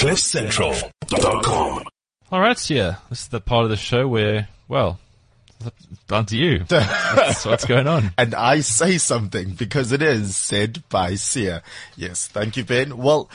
CliffCentral.com. All right, Siya. This is the part of the show where, well, it's down to you. That's what's going on. and I say something because it is said by Siya. Yes, thank you, Ben. Well,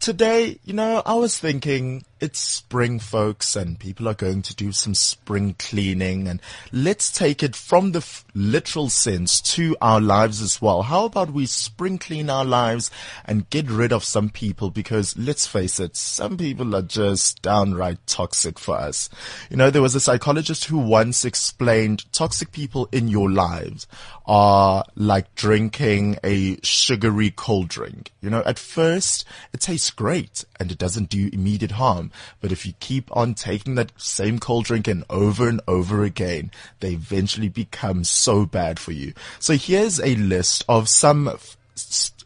today, you know, I was thinking it's spring, folks, and people are going to do some spring cleaning. And let's take it from the f- literal sense to our lives as well. How about we spring clean our lives and get rid of some people? Because let's face it, some people are just downright toxic for us. You know, there was a psychologist who once explained toxic people in your lives are like drinking a sugary cold drink. You know, at first it tastes great and it doesn't do immediate harm. But if you keep on taking that same cold drink and over and over again, they eventually become so bad for you. So here's a list of some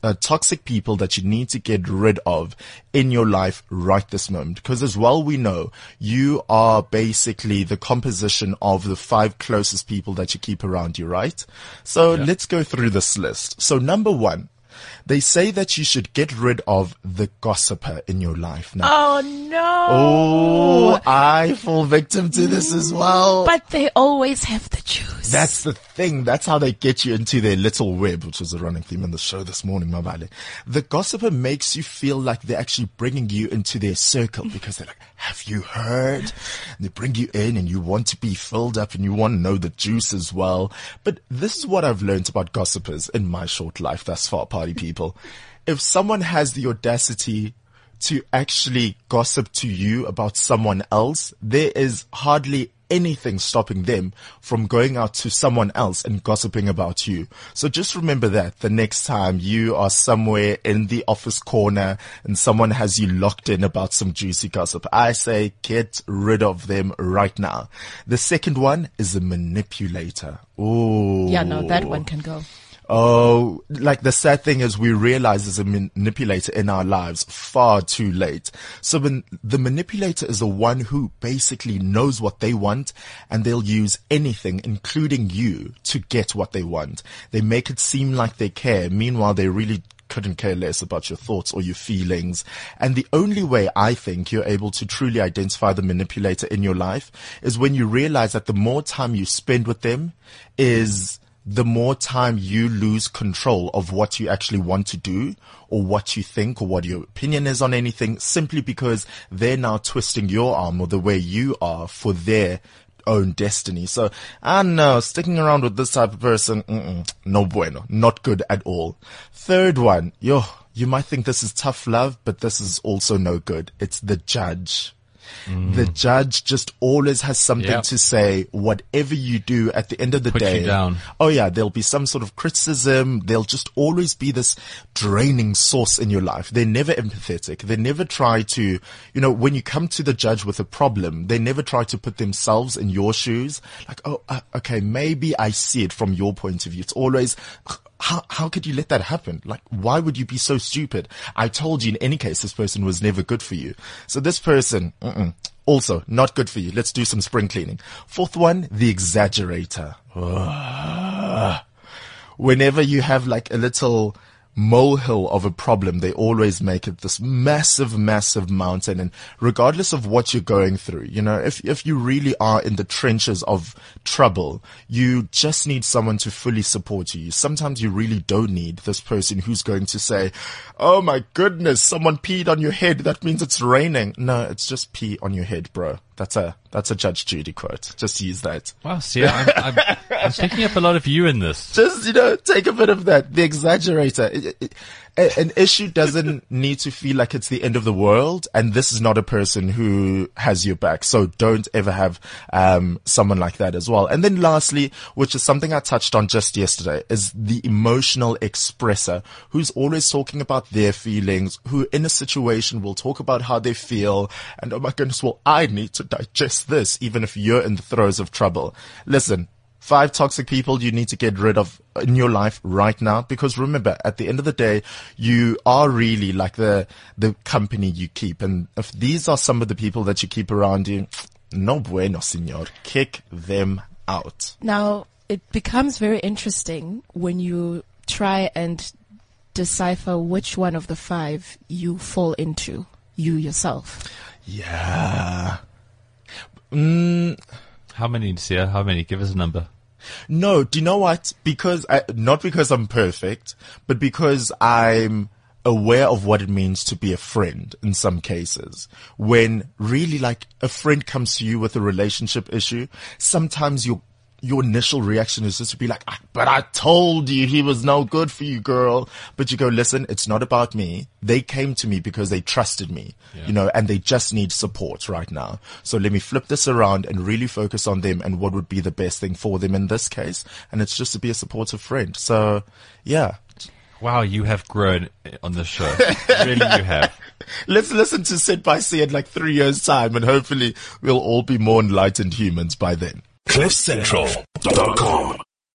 uh, toxic people that you need to get rid of in your life right this moment. Because as well we know, you are basically the composition of the five closest people that you keep around you, right? So yeah. let's go through this list. So number one, they say that you should get rid of the gossiper in your life now. Oh no. Oh, I fall victim to this as well. But they always have the juice. That's the thing. That's how they get you into their little web, which was a running theme in the show this morning, my Mabale. The gossiper makes you feel like they're actually bringing you into their circle because they're like, have you heard? And they bring you in and you want to be filled up and you want to know the juice as well. But this is what I've learned about gossipers in my short life thus far, party people. If someone has the audacity to actually gossip to you about someone else, there is hardly anything stopping them from going out to someone else and gossiping about you. So just remember that the next time you are somewhere in the office corner and someone has you locked in about some juicy gossip, I say get rid of them right now. The second one is a manipulator. Oh. Yeah, no, that one can go. Oh, like the sad thing is we realize there's a manipulator in our lives far too late. So when the manipulator is the one who basically knows what they want and they'll use anything, including you, to get what they want. They make it seem like they care. Meanwhile, they really couldn't care less about your thoughts or your feelings. And the only way I think you're able to truly identify the manipulator in your life is when you realize that the more time you spend with them is the more time you lose control of what you actually want to do or what you think or what your opinion is on anything simply because they're now twisting your arm or the way you are for their own destiny. So I know sticking around with this type of person, no bueno, not good at all. Third one, yo, you might think this is tough love, but this is also no good. It's the judge. Mm. The judge just always has something yep. to say. Whatever you do at the end of the Put day. Oh yeah, there'll be some sort of criticism. There'll just always be this draining source in your life. They're never empathetic. They never try to, you know, when you come to the judge with a problem, they never try to put themselves in your shoes. Like, oh, uh, okay, maybe I see it from your point of view. It's always, how, how could you let that happen? Like, why would you be so stupid? I told you in any case, this person was never good for you. So this person, also not good for you. Let's do some spring cleaning. Fourth one, the exaggerator. Whenever you have like a little, molehill of a problem, they always make it this massive, massive mountain. And regardless of what you're going through, you know, if, if you really are in the trenches of trouble, you just need someone to fully support you. Sometimes you really don't need this person who's going to say, Oh my goodness, someone peed on your head. That means it's raining. No, it's just pee on your head, bro. That's a that's a Judge Judy quote. Just use that. Wow, see, I'm, I'm, I'm picking up a lot of you in this. Just you know, take a bit of that. The exaggerator. It, it, an issue doesn't need to feel like it's the end of the world, and this is not a person who has your back. So don't ever have um, someone like that as well. And then lastly, which is something I touched on just yesterday, is the emotional expresser who's always talking about their feelings, who in a situation will talk about how they feel, and oh my goodness, well, I need to digest this, even if you're in the throes of trouble. Listen, five toxic people you need to get rid of in your life right now. Because remember at the end of the day you are really like the the company you keep. And if these are some of the people that you keep around you no bueno senor kick them out. Now it becomes very interesting when you try and decipher which one of the five you fall into you yourself? Yeah. Mm. How many, Siya? How many? Give us a number. No, do you know what? Because I, not because I'm perfect, but because I'm aware of what it means to be a friend in some cases. When really like a friend comes to you with a relationship issue, sometimes your your initial reaction is just to be like, "Ah, but I told you he was no good for you, girl. But you go, listen, it's not about me. They came to me because they trusted me, you know, and they just need support right now. So let me flip this around and really focus on them and what would be the best thing for them in this case. And it's just to be a supportive friend. So yeah, Wow, you have grown on this show. really, you have. let's listen to Sit by Sea in like three years time and hopefully we'll all be more enlightened humans by then. CliffCentral.com